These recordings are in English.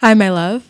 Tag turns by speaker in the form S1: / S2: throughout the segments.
S1: Hi, my love.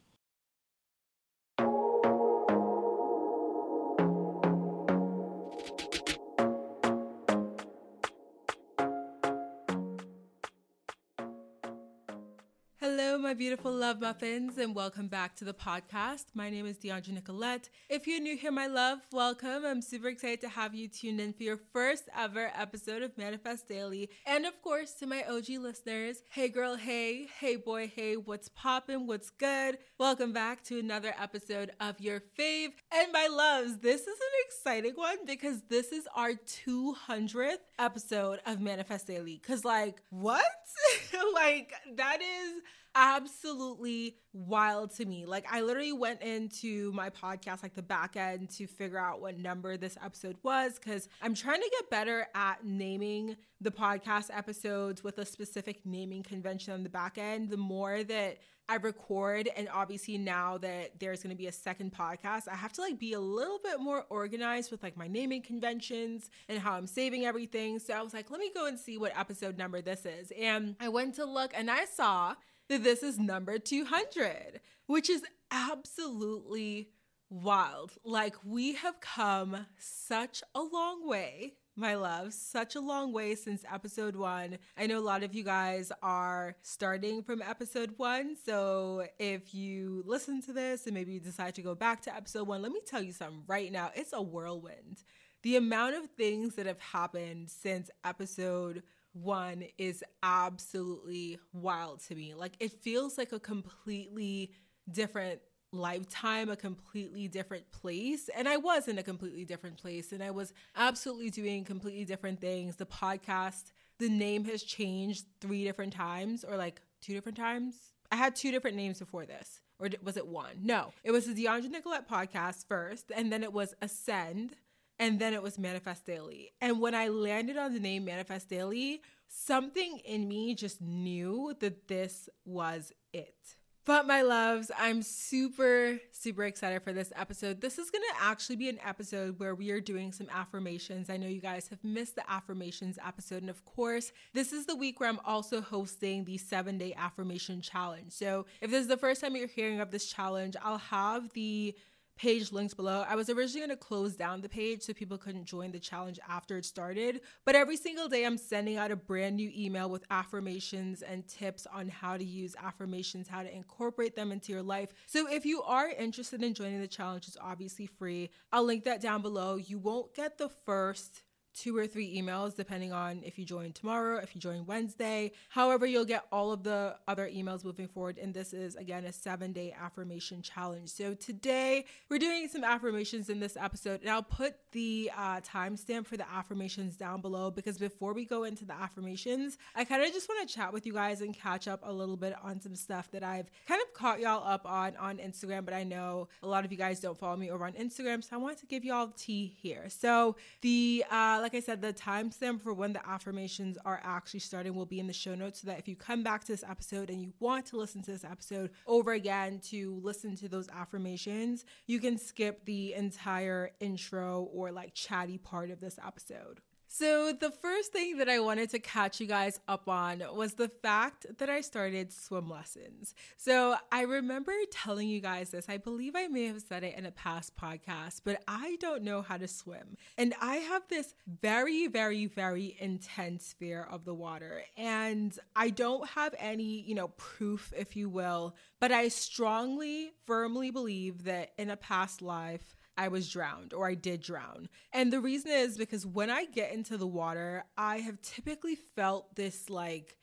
S1: My beautiful love muffins, and welcome back to the podcast. My name is Deandra Nicolette. If you're new here, my love, welcome. I'm super excited to have you tuned in for your first ever episode of Manifest Daily. And of course, to my OG listeners, hey girl, hey, hey boy, hey, what's poppin', what's good? Welcome back to another episode of your fave. And my loves, this is an exciting one because this is our 200th episode of Manifest Daily. Cause, like, what? like, that is absolutely wild to me. Like I literally went into my podcast, like the back end, to figure out what number this episode was because I'm trying to get better at naming the podcast episodes with a specific naming convention on the back end. The more that I record, and obviously now that there's going to be a second podcast, I have to like be a little bit more organized with like my naming conventions and how I'm saving everything. So I was like, let me go and see what episode number this is. And I went to look and I saw that this is number 200, which is absolutely wild. Like, we have come such a long way, my love, such a long way since episode one. I know a lot of you guys are starting from episode one. So, if you listen to this and maybe you decide to go back to episode one, let me tell you something right now. It's a whirlwind. The amount of things that have happened since episode one is absolutely wild to me. Like it feels like a completely different lifetime, a completely different place. And I was in a completely different place and I was absolutely doing completely different things. The podcast, the name has changed three different times or like two different times. I had two different names before this. Or was it one? No, it was the Deandra Nicolette podcast first, and then it was Ascend, and then it was Manifest Daily. And when I landed on the name Manifest Daily, something in me just knew that this was it. But my loves, I'm super, super excited for this episode. This is going to actually be an episode where we are doing some affirmations. I know you guys have missed the affirmations episode. And of course, this is the week where I'm also hosting the seven day affirmation challenge. So if this is the first time you're hearing of this challenge, I'll have the page links below. I was originally going to close down the page so people couldn't join the challenge after it started, but every single day I'm sending out a brand new email with affirmations and tips on how to use affirmations, how to incorporate them into your life. So if you are interested in joining the challenge, it's obviously free. I'll link that down below. You won't get the first two or three emails depending on if you join tomorrow, if you join Wednesday. However, you'll get all of the other emails moving forward. And this is again a seven day affirmation challenge. So today we're doing some affirmations in this episode, and I'll put the uh, timestamp for the affirmations down below because before we go into the affirmations, I kind of just want to chat with you guys and catch up a little bit on some stuff that I've kind of caught y'all up on on Instagram. But I know a lot of you guys don't follow me over on Instagram, so I want to give y'all the tea here. So the uh, like I said, the timestamp for when the affirmations are actually starting will be in the show notes so that if you come back to this episode and you want to listen to this episode over again to listen to those affirmations, you can skip the entire intro or like chatty part of this episode. So, the first thing that I wanted to catch you guys up on was the fact that I started swim lessons. So, I remember telling you guys this. I believe I may have said it in a past podcast, but I don't know how to swim. And I have this very, very, very intense fear of the water. And I don't have any, you know, proof, if you will, but I strongly, firmly believe that in a past life, I was drowned or I did drown. And the reason is because when I get into the water, I have typically felt this like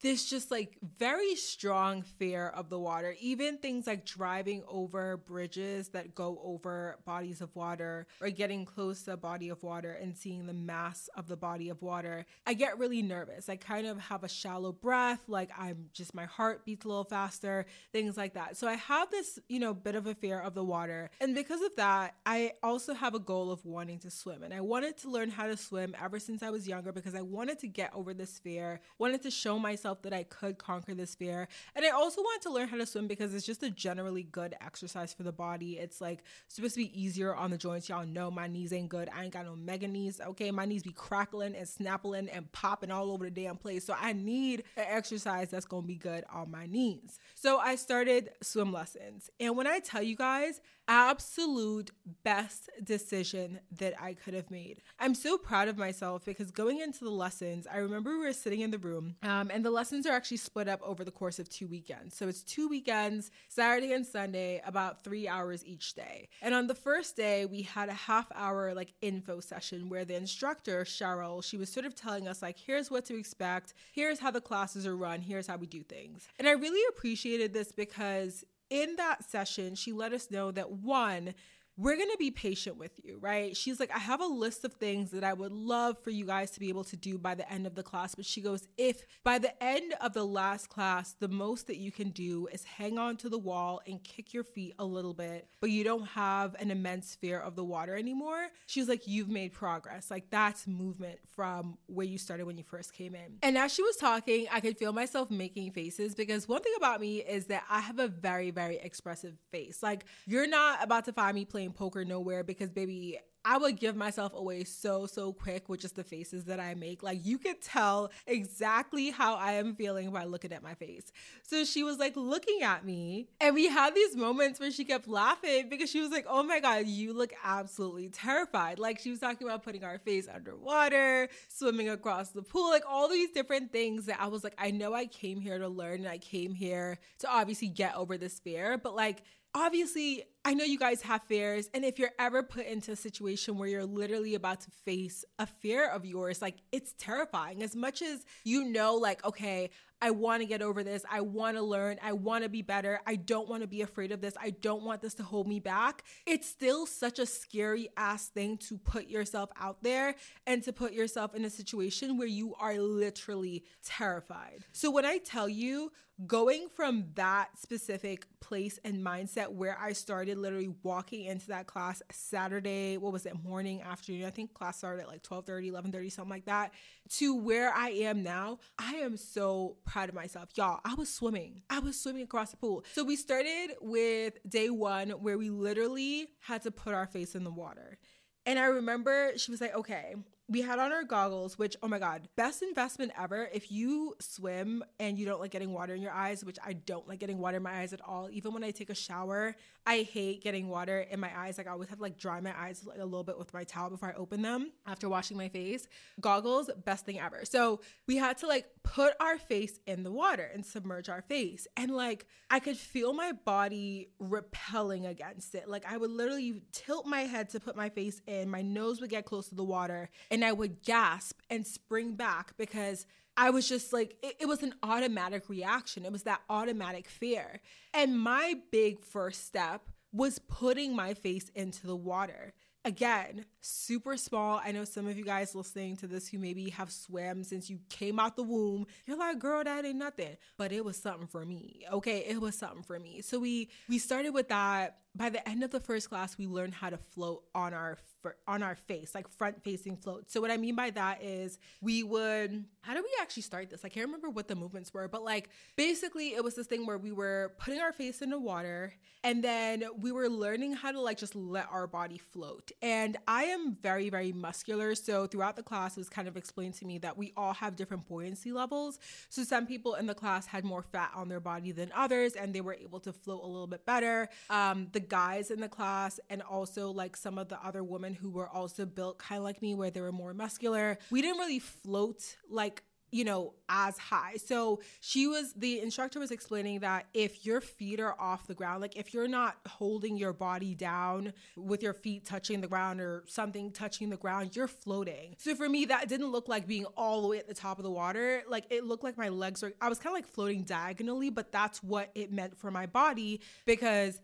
S1: this just like very strong fear of the water. Even things like driving over bridges that go over bodies of water or getting close to a body of water and seeing the mass of the body of water, I get really nervous. I kind of have a shallow breath, like I'm just my heart beats a little faster, things like that. So I have this, you know, bit of a fear of the water. And because of that, I also have a goal of wanting to swim. And I wanted to learn how to swim ever since I was younger because I wanted to get over this fear, wanted to show myself that I could conquer this fear. And I also wanted to learn how to swim because it's just a generally good exercise for the body. It's like supposed to be easier on the joints. Y'all know my knees ain't good. I ain't got no mega knees. Okay. My knees be crackling and snapping and popping all over the damn place. So I need an exercise that's to be good on my knees. So I started swim lessons. And when I tell you guys, absolute best decision that I could have made. I'm so proud of myself because going into the lessons, I remember we were sitting in the room um, and the lessons are actually split up over the course of two weekends. So it's two weekends, Saturday and Sunday, about three hours each day. And on the first day, we had a half hour like info session where the instructor, Cheryl, she was sort of telling us like, here's what to expect, here's how the classes are run, here's how we do things. And I really appreciated this because in that session, she let us know that one, we're going to be patient with you, right? She's like, I have a list of things that I would love for you guys to be able to do by the end of the class. But she goes, if by the end of the last class, the most that you can do is hang on to the wall and kick your feet a little bit, but you don't have an immense fear of the water anymore, she's like, you've made progress. Like, that's movement from where you started when you first came in. And as she was talking, I could feel myself making faces because one thing about me is that I have a very, very expressive face. Like, you're not about to find me playing playing poker nowhere because baby I would give myself away so, so quick with just the faces that I make. Like, you could tell exactly how I am feeling by looking at my face. So she was like looking at me, and we had these moments where she kept laughing because she was like, Oh my God, you look absolutely terrified. Like, she was talking about putting our face underwater, swimming across the pool, like all these different things that I was like, I know I came here to learn and I came here to obviously get over this fear, but like, obviously, I know you guys have fears. And if you're ever put into a situation where you're literally about to face a fear of yours, like it's terrifying. As much as you know, like, okay, I want to get over this. I want to learn. I want to be better. I don't want to be afraid of this. I don't want this to hold me back. It's still such a scary ass thing to put yourself out there and to put yourself in a situation where you are literally terrified. So when I tell you, going from that specific place and mindset where I started literally walking into that class Saturday, what was it, morning, afternoon, I think class started at like 12 30, 11 30, something like that, to where I am now, I am so proud of myself. Y'all, I was swimming. I was swimming across the pool. So we started with day one where we literally had to put our face in the water. And I remember she was like, okay, we had on our goggles, which, oh my God, best investment ever. If you swim and you don't like getting water in your eyes, which I don't like getting water in my eyes at all, even when I take a shower, I hate getting water in my eyes. Like I always have to like dry my eyes like, a little bit with my towel before I open them after washing my face. Goggles, best thing ever. So we had to like put our face in the water and submerge our face. And like I could feel my body repelling against it. Like I would literally tilt my head to put my face in, my nose would get close to the water. And and I would gasp and spring back because I was just like, it, it, was an automatic reaction. It was that automatic fear. And my big first step was putting my face into the water. Again, super small. I know some of you guys listening to this who maybe have swam since you came out the womb. You're like, girl, that ain't nothing. But it was something for me. Okay. It was something for me. So we we started with that by the end of the first class, we learned how to float on our on our face, like front facing float. So what I mean by that is we would how do we actually start this? I can't remember what the movements were, but like basically it was this thing where we were putting our face in the water and then we were learning how to like just let our body float. And I am very very muscular, so throughout the class it was kind of explained to me that we all have different buoyancy levels. So some people in the class had more fat on their body than others and they were able to float a little bit better. Um, the guys in the class and also like some of the other women who were also built kind of like me where they were more muscular we didn't really float like you know, as high. So she was, the instructor was explaining that if your feet are off the ground, like if you're not holding your body down with your feet touching the ground or something touching the ground, you're floating. So for me, that didn't look like being all the way at the top of the water. Like it looked like my legs were, I was kind of like floating diagonally, but that's what it meant for my body because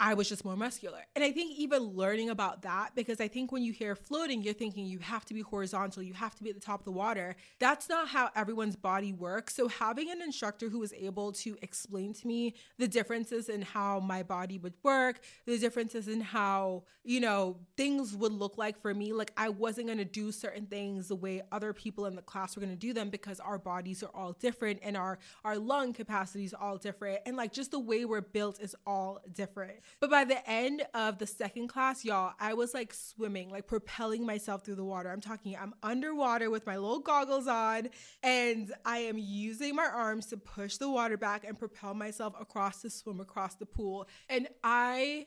S1: I was just more muscular. And I think even learning about that, because I think when you hear floating, you're thinking you have to be horizontal, you have to be at the top of the water. That's not how everyone's body works. So having an instructor who was able to explain to me the differences in how my body would work, the differences in how, you know, things would look like for me, like I wasn't going to do certain things the way other people in the class were going to do them because our bodies are all different and our our lung capacity is all different and like just the way we're built is all different. But by the end of the second class, y'all, I was like swimming, like propelling myself through the water. I'm talking, I'm underwater with my little goggles on, and I am using my arms to push the water back and propel myself across the swim across the pool. And I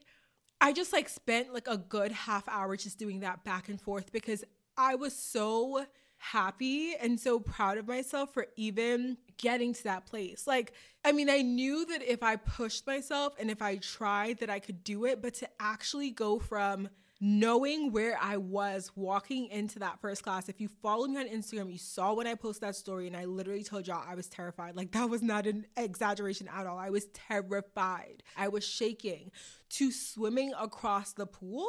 S1: I just like spent like a good half hour just doing that back and forth because I was so happy and so proud of myself for even getting to that place. Like, I mean, I knew that if I pushed myself and if I tried that I could do it, but to actually go from knowing where I was walking into that first class. If you follow me on Instagram, you saw when I posted that story and I literally told y'all I was terrified. Like that was not an exaggeration at all. I was terrified. I was shaking to swimming across the pool.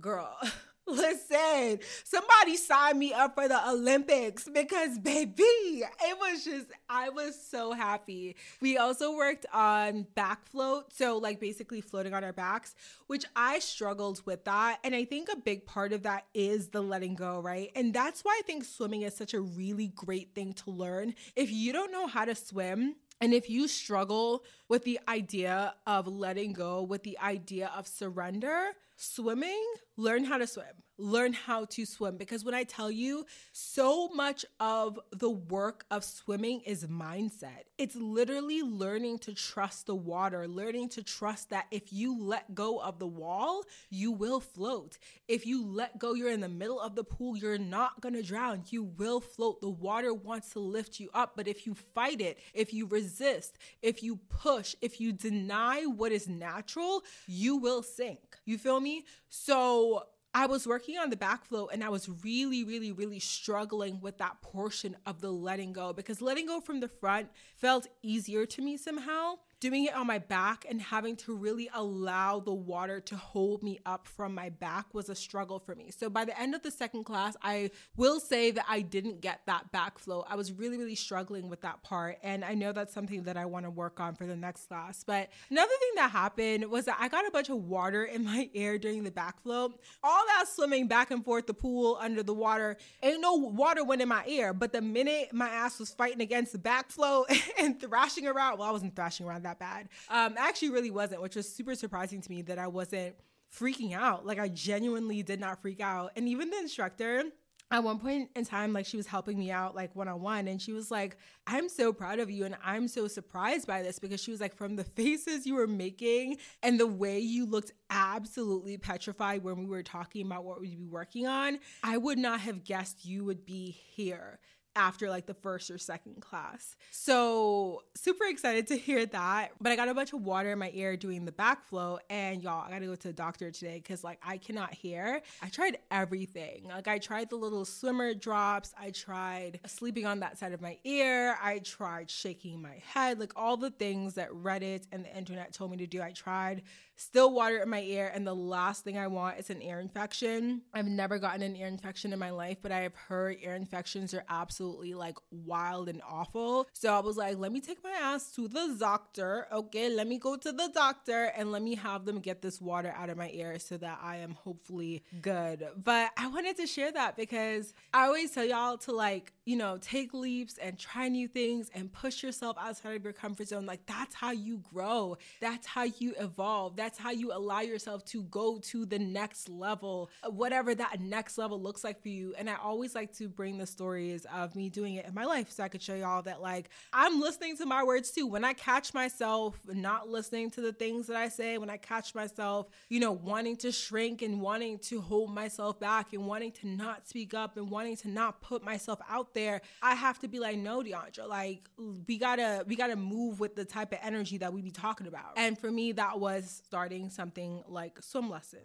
S1: Girl, Listen, somebody signed me up for the Olympics because, baby, it was just, I was so happy. We also worked on back float. So, like, basically floating on our backs, which I struggled with that. And I think a big part of that is the letting go, right? And that's why I think swimming is such a really great thing to learn. If you don't know how to swim, and if you struggle with the idea of letting go, with the idea of surrender, swimming, learn how to swim. Learn how to swim because when I tell you, so much of the work of swimming is mindset. It's literally learning to trust the water, learning to trust that if you let go of the wall, you will float. If you let go, you're in the middle of the pool, you're not gonna drown. You will float. The water wants to lift you up, but if you fight it, if you resist, if you push, if you deny what is natural, you will sink. You feel me? So I was working on the back float and I was really, really, really struggling with that portion of the letting go because letting go from the front felt easier to me somehow doing it on my back and having to really allow the water to hold me up from my back was a struggle for me. So by the end of the second class, I will say that I didn't get that back flow. I was really, really struggling with that part. And I know that's something that I want to work on for the next class. But another thing that happened was that I got a bunch of water in my ear during the back flow. All that swimming back and forth, the pool, under the water, ain't no water went in my ear. But the minute my ass was fighting against the back flow and thrashing around, well, I wasn't thrashing around that bad. Um, actually really wasn't, which was super surprising to me that I wasn't freaking out. Like I genuinely did not freak out. And even the instructor, at one point in time, like she was helping me out like one on one, and she was like, I'm so proud of you, and I'm so surprised by this because she was like, from the faces you were making and the way you looked absolutely petrified when we were talking about what we'd be working on, I would not have guessed you would be here after like the first or second class. So, super excited to hear that. But I got a bunch of water in my ear doing the backflow. And y'all, I gotta go to the doctor today because like I cannot hear. I tried everything. Like, I tried the little swimmer drops, I tried sleeping on that side of my ear, I tried shaking my head, like all the things that Reddit and the internet told me to do. I tried still water in my ear. And the last thing I want is an ear infection. I've never gotten an ear infection in my life, but I have heard ear infections are absolutely like wild and awful. So I was like, let me take my ass to the doctor. Okay, let me go to the doctor and let me have them get this water out of my ear so that I am hopefully good. But I wanted to share that because I always tell y'all to like, you know, take leaps and try new things and push yourself outside of your comfort zone. Like that's how you grow. That's how you evolve. That's how you allow yourself to go to the next level, whatever that next level looks like for you. And I always like to bring the stories of me doing it in my life so I could show y'all that, like, I'm listening to my words too. When I catch myself not listening to the things that I say, when I catch myself, you know, wanting to shrink and wanting to hold myself back and wanting to not speak up and wanting to not put myself out there, I have to be like, no, Deandra, like we gotta we gotta move with the type of energy that we be talking about. And for me, that was starting something like swim lessons.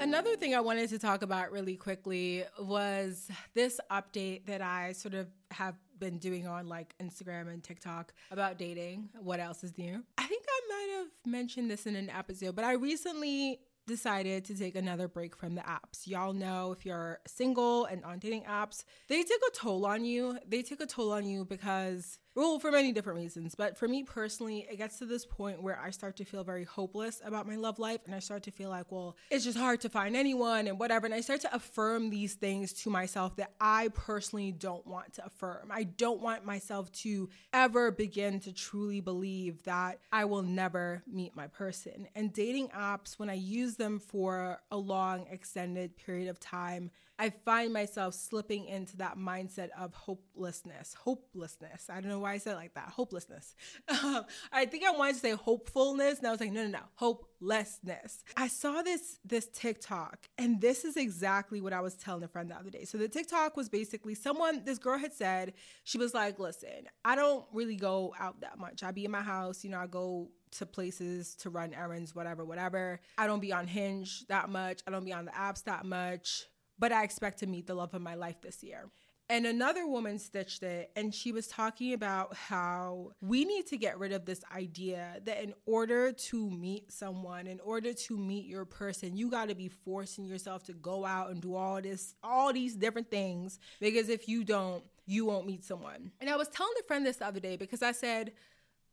S1: Another thing I wanted to talk about really quickly was this update that I sort of have been doing on like Instagram and TikTok about dating. What else is new? I think I might have mentioned this in an episode, but I recently decided to take another break from the apps. Y'all know if you're single and on dating apps, they take a toll on you. They take a toll on you because well, for many different reasons. But for me personally, it gets to this point where I start to feel very hopeless about my love life. And I start to feel like, well, it's just hard to find anyone and whatever. And I start to affirm these things to myself that I personally don't want to affirm. I don't want myself to ever begin to truly believe that I will never meet my person. And dating apps, when I use them for a long, extended period of time, I find myself slipping into that mindset of hopelessness. Hopelessness. I don't know why I said like that. Hopelessness. Um, I think I wanted to say hopefulness, and I was like, no, no, no, hopelessness. I saw this this TikTok, and this is exactly what I was telling a friend the other day. So the TikTok was basically someone. This girl had said she was like, listen, I don't really go out that much. I be in my house. You know, I go to places to run errands, whatever, whatever. I don't be on Hinge that much. I don't be on the apps that much but I expect to meet the love of my life this year. And another woman stitched it, and she was talking about how we need to get rid of this idea that in order to meet someone, in order to meet your person, you got to be forcing yourself to go out and do all this, all these different things. Because if you don't, you won't meet someone. And I was telling a friend this the other day because I said,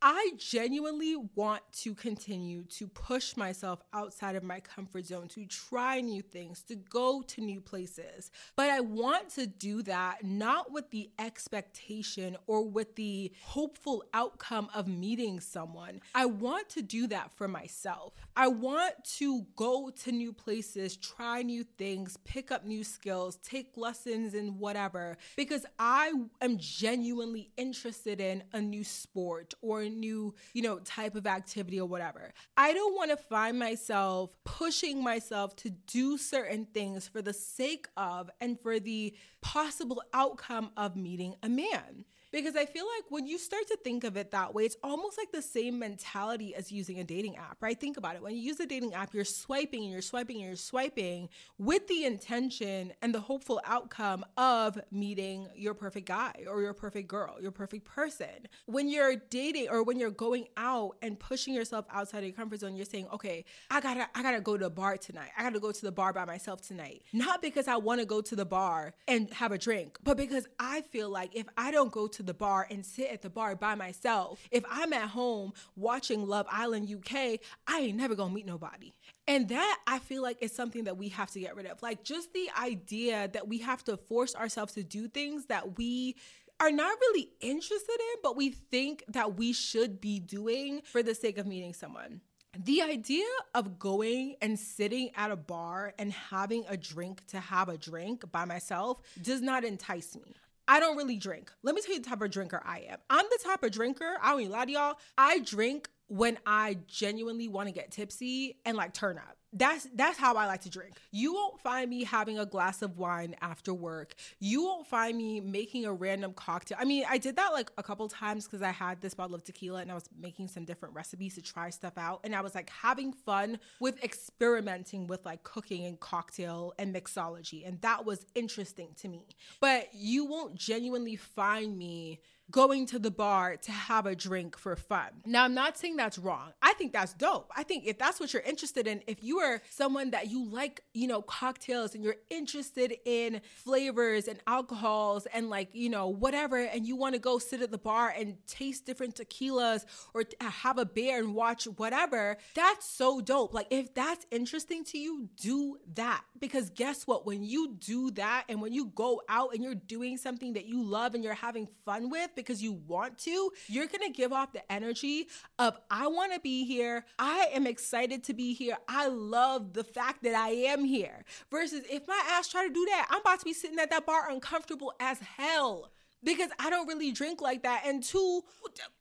S1: I genuinely want to continue to push myself outside of my comfort zone, to try new things, to go to new places. But I want to do that not with the expectation or with the hopeful outcome of meeting someone. I want to do that for myself. I want to go to new places, try new things, pick up new skills, take lessons in whatever, because I am genuinely interested in a new sport or a new, you know, type of activity or whatever. I don't want to find myself pushing myself to do certain things for the sake of and for the possible outcome of meeting a man. Because I feel like when you start to think of it that way, it's almost like the same mentality as using a dating app, right? Think about it. When you use a dating app, you're swiping and you're swiping and you're swiping with the intention and the hopeful outcome of meeting your perfect guy or your perfect girl, your perfect person. When you're dating or when you're going out and pushing yourself outside of your comfort zone, you're saying, okay, I gotta, I gotta go to the bar tonight. I gotta go to the bar by myself tonight. Not because I wanna go to the bar and have a drink, but because I feel like if I don't go to the bar and sit at the bar by myself. If I'm at home watching Love Island UK, I ain't never gonna meet nobody. And that I feel like is something that we have to get rid of. Like just the idea that we have to force ourselves to do things that we are not really interested in, but we think that we should be doing for the sake of meeting someone. the idea of going and sitting at a bar and having a drink to have a drink by myself does not entice me. I don't really drink. Let me tell you the type of drinker I am. I'm the type of drinker, I don't even lie to y'all. I drink when I genuinely want to get tipsy and like turn up that's that's how I like to drink. You won't find me having a glass of wine after work. You won't find me making a random cocktail. I mean, I did that like a couple times because I had this bottle of tequila and I was making some different recipes to try stuff out. And I was like having fun with experimenting with like cooking and cocktail and mixology. And that was interesting to me. But you won't genuinely find me going to the bar to have a drink for fun. Now, I'm not saying that's wrong. I think that's dope. I think if that's what you're interested in, if you are someone that you like, you know, cocktails and you're interested in flavors and alcohols and like, you know, whatever, and you want to go sit at the bar and taste different tequilas or uh, have a beer and watch whatever, that's so dope. Like, if that's interesting to you, do that. Because guess what? When you do that and when you go out and you're doing something that you love and you're having fun with, because you want to, you're gonna give off the energy of, I wanna be here. I am excited to be here. I love the fact that I am here. Versus if my ass try to do that, I'm about to be sitting at that bar uncomfortable as hell because I don't really drink like that. And two,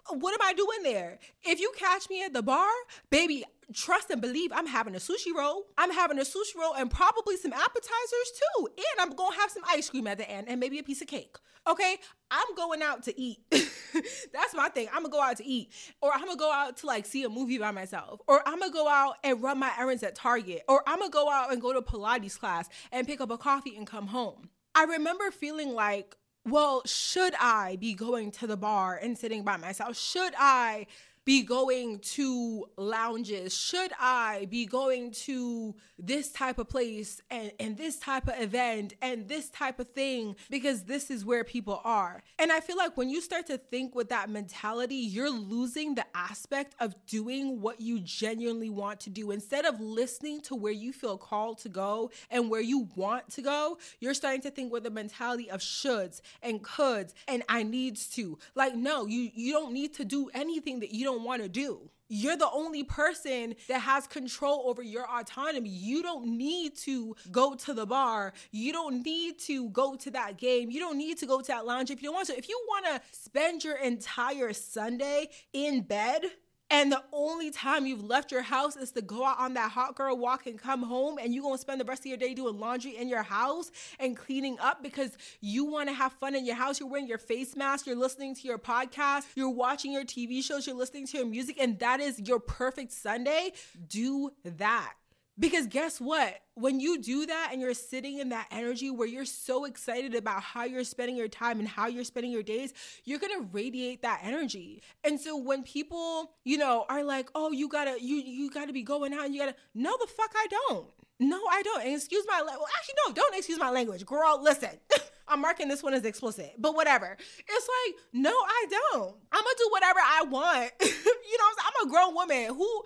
S1: what am I doing there? If you catch me at the bar, baby, trust and believe I'm having a sushi roll. I'm having a sushi roll and probably some appetizers too. And I'm gonna have some ice cream at the end and maybe a piece of cake. Okay, I'm going out to eat. That's my thing. I'm gonna go out to eat, or I'm gonna go out to like see a movie by myself, or I'm gonna go out and run my errands at Target, or I'm gonna go out and go to Pilates class and pick up a coffee and come home. I remember feeling like, well, should I be going to the bar and sitting by myself? Should I be going to lounges? Should I be going to this type of place and, and this type of event and this type of thing? Because this is where people are. And I feel like when you start to think with that mentality, you're losing the aspect of doing what you genuinely want to do. Instead of listening to where you feel called to go and where you want to go, you're starting to think with the mentality of shoulds and coulds and I needs to. Like, no, you, you don't need to do anything that you don't don't want to do. You're the only person that has control over your autonomy. You don't need to go to the bar. You don't need to go to that game. You don't need to go to that lounge if you don't want to. If you want to spend your entire Sunday in bed, and the only time you've left your house is to go out on that hot girl walk and come home and you're gonna spend the rest of your day doing laundry in your house and cleaning up because you wanna have fun in your house. You're wearing your face mask, you're listening to your podcast, you're watching your TV shows, you're listening to your music, and that is your perfect Sunday. Do that. Because guess what? When you do that and you're sitting in that energy where you're so excited about how you're spending your time and how you're spending your days, you're going to radiate that energy. And so when people, you know, are like, "Oh, you got to you you got to be going out and you got to No, the fuck I don't. No, I don't. And excuse my well, actually no, don't excuse my language. Girl, listen. I'm marking this one as explicit, but whatever. It's like, no, I don't. I'm gonna do whatever I want. you know, I'm, I'm a grown woman who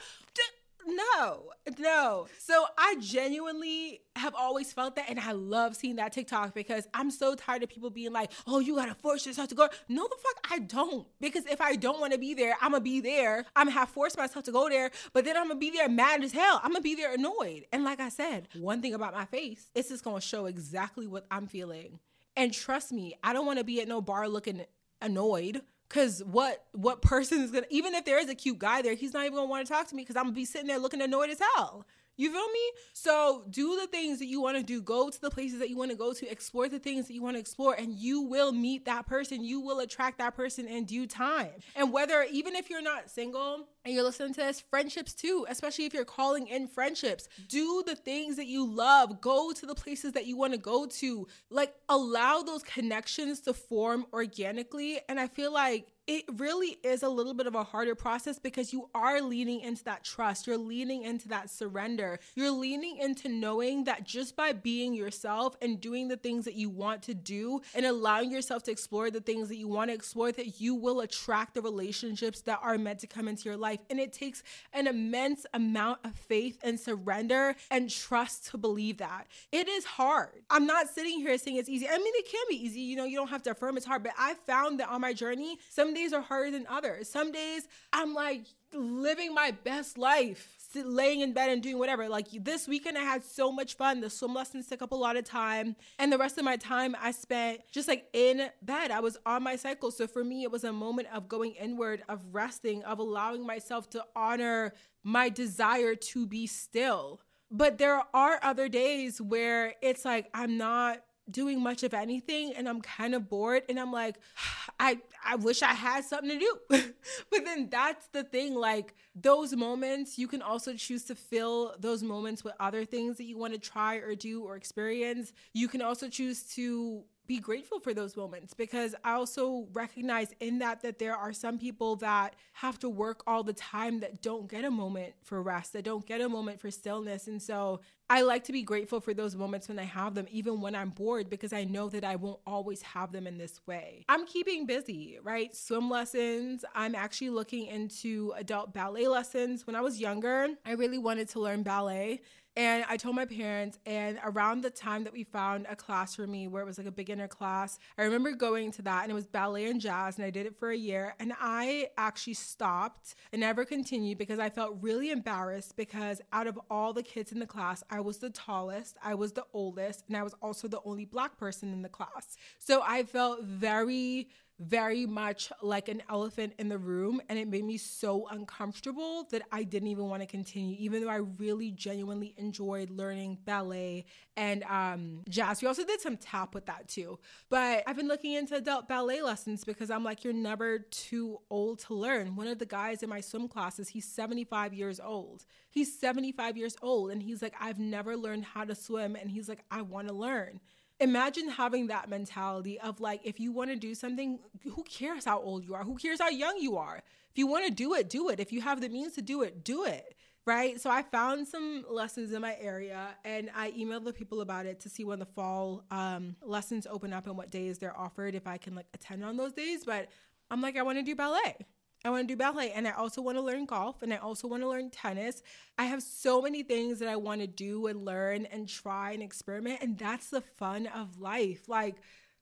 S1: no, no. So I genuinely have always felt that, and I love seeing that TikTok because I'm so tired of people being like, "Oh, you gotta force yourself to go." No, the fuck, I don't. Because if I don't want to be there, I'm gonna be there. I'm gonna have forced myself to go there, but then I'm gonna be there mad as hell. I'm gonna be there annoyed. And like I said, one thing about my face, it's just gonna show exactly what I'm feeling. And trust me, I don't want to be at no bar looking annoyed. Cause what what person is gonna even if there is a cute guy there, he's not even gonna want to talk to me because I'm gonna be sitting there looking annoyed as hell. You feel me? So do the things that you want to do. Go to the places that you want to go to. Explore the things that you want to explore, and you will meet that person. You will attract that person in due time. And whether even if you're not single and you're listening to this, friendships too, especially if you're calling in friendships. Do the things that you love. Go to the places that you want to go to. Like allow those connections to form organically. And I feel like it really is a little bit of a harder process because you are leaning into that trust. You're leaning into that surrender. You're leaning into knowing that just by being yourself and doing the things that you want to do and allowing yourself to explore the things that you want to explore, that you will attract the relationships that are meant to come into your life. And it takes an immense amount of faith and surrender and trust to believe that. It is hard. I'm not sitting here saying it's easy. I mean, it can be easy. You know, you don't have to affirm it's hard, but I found that on my journey, some days are harder than others. Some days I'm like living my best life laying in bed and doing whatever. Like this weekend, I had so much fun. The swim lessons took up a lot of time. And the rest of my time I spent just like in bed. I was on my cycle. So for me, it was a moment of going inward, of resting, of allowing myself to honor my desire to be still. But there are other days where it's like I'm not doing much of anything and I'm kind of bored and I'm like I I wish I had something to do. but then that's the thing like those moments you can also choose to fill those moments with other things that you want to try or do or experience. You can also choose to be grateful for those moments because I also recognize in that that there are some people that have to work all the time that don't get a moment for rest, that don't get a moment for stillness. And so I like to be grateful for those moments when I have them, even when I'm bored, because I know that I won't always have them in this way. I'm keeping busy, right? Swim lessons. I'm actually looking into adult ballet lessons. When I was younger, I really wanted to learn ballet. And I told my parents, and around the time that we found a class for me where it was like a beginner class, I remember going to that and it was ballet and jazz, and I did it for a year. And I actually stopped and never continued because I felt really embarrassed because out of all the kids in the class, I was the tallest, I was the oldest, and I was also the only black person in the class. So I felt very very much like an elephant in the room and it made me so uncomfortable that I didn't even want to continue even though I really genuinely enjoyed learning ballet and um, jazz. We also did some tap with that too. But I've been looking into adult ballet lessons because I'm like you're never too old to learn. One of the guys in my swim classes, he's 75 years old. He's 75 years old and he's like I've never learned how to swim and he's like I want to learn imagine having that mentality of like if you want to do something who cares how old you are? Who cares how young you are? If you want to do it do it. If you have the means to do it do it right? So i found some lessons in my area and i emailed the people about it to see when the fall um, lessons open up and what days they're offered if i can like attend on those days. But i'm like i want to do ballet I want to do ballet and I also want to learn golf and I also want to learn tennis. I have so many things that I want to do and learn and try and experiment. And that's the fun of life. Like,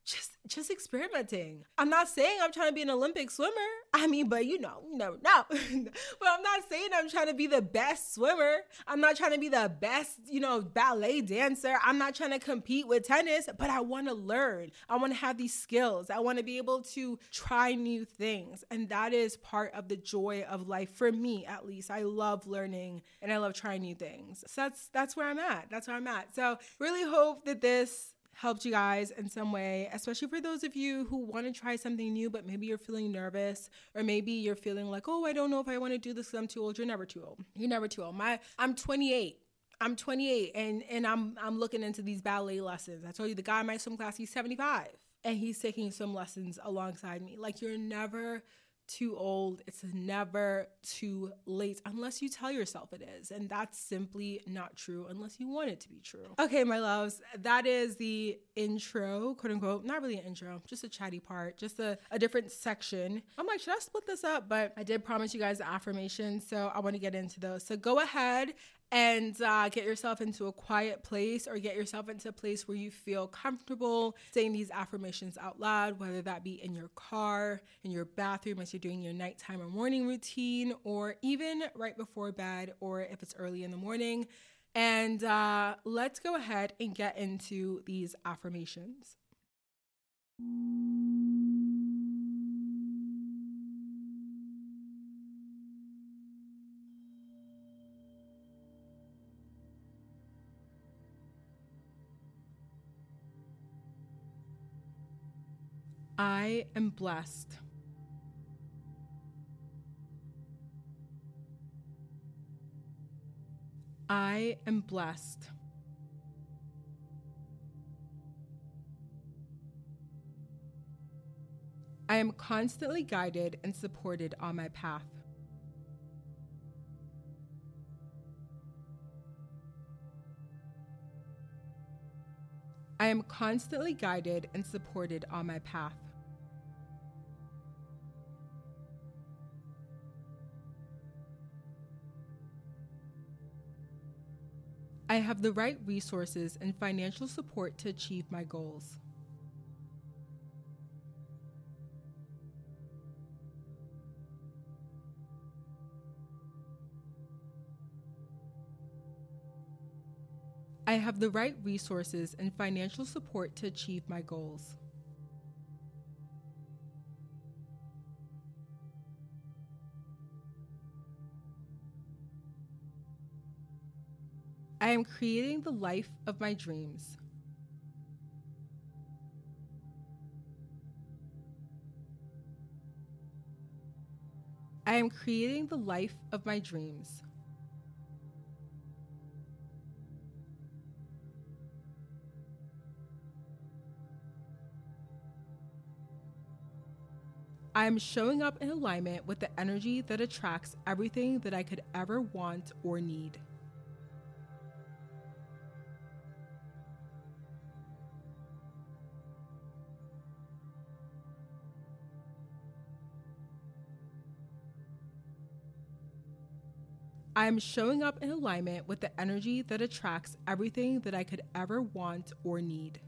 S1: just just experimenting. I'm not saying I'm trying to be an Olympic swimmer. I mean, but you know, you never know. but I'm not saying I'm trying to be the best swimmer. I'm not trying to be the best, you know, ballet dancer. I'm not trying to compete with tennis, but I want to learn. I want to have these skills. I want to be able to try new things. And that is part of the joy of life for me at least. I love learning and I love trying new things. So that's that's where I'm at. That's where I'm at. So really hope that this helped you guys in some way, especially for those of you who want to try something new, but maybe you're feeling nervous, or maybe you're feeling like, oh, I don't know if I want to do this because I'm too old. You're never too old. You're never too old. My, I'm 28. I'm 28 and and I'm I'm looking into these ballet lessons. I told you the guy in my swim class, he's 75 and he's taking some lessons alongside me. Like you're never too old. It's never too late unless you tell yourself it is. And that's simply not true unless you want it to be true. Okay, my loves, that is the intro, quote unquote. Not really an intro, just a chatty part, just a, a different section. I'm like, should I split this up? But I did promise you guys the affirmations, so I want to get into those. So go ahead and uh, get yourself into a quiet place or get yourself into a place where you feel comfortable saying these affirmations out loud, whether that be in your car, in your bathroom as you're doing your nighttime or morning routine, or even right before bed, or if it's early in the morning. And uh, let's go ahead and get into these affirmations. I am blessed. I am blessed. I am constantly guided and supported on my path. I am constantly guided and supported on my path. I have the right resources and financial support to achieve my goals. I have the right resources and financial support to achieve my goals. I am creating the life of my dreams. I am creating the life of my dreams. I am showing up in alignment with the energy that attracts everything that I could ever want or need. I am showing up in alignment with the energy that attracts everything that I could ever want or need.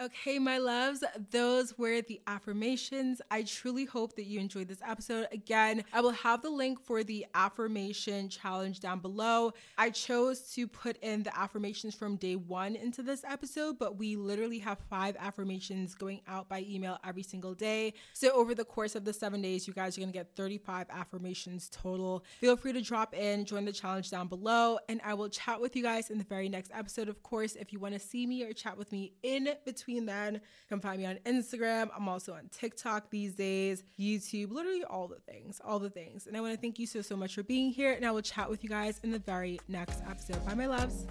S1: Okay, my loves, those were the affirmations. I truly hope that you enjoyed this episode. Again, I will have the link for the affirmation challenge down below. I chose to put in the affirmations from day one into this episode, but we literally have five affirmations going out by email every single day. So, over the course of the seven days, you guys are gonna get 35 affirmations total. Feel free to drop in, join the challenge down below, and I will chat with you guys in the very next episode. Of course, if you wanna see me or chat with me in between, between then. Can find me on Instagram. I'm also on TikTok these days, YouTube, literally all the things, all the things. And I want to thank you so, so much for being here. And I will chat with you guys in the very next episode. Bye, my loves.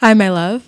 S1: Hi, my love.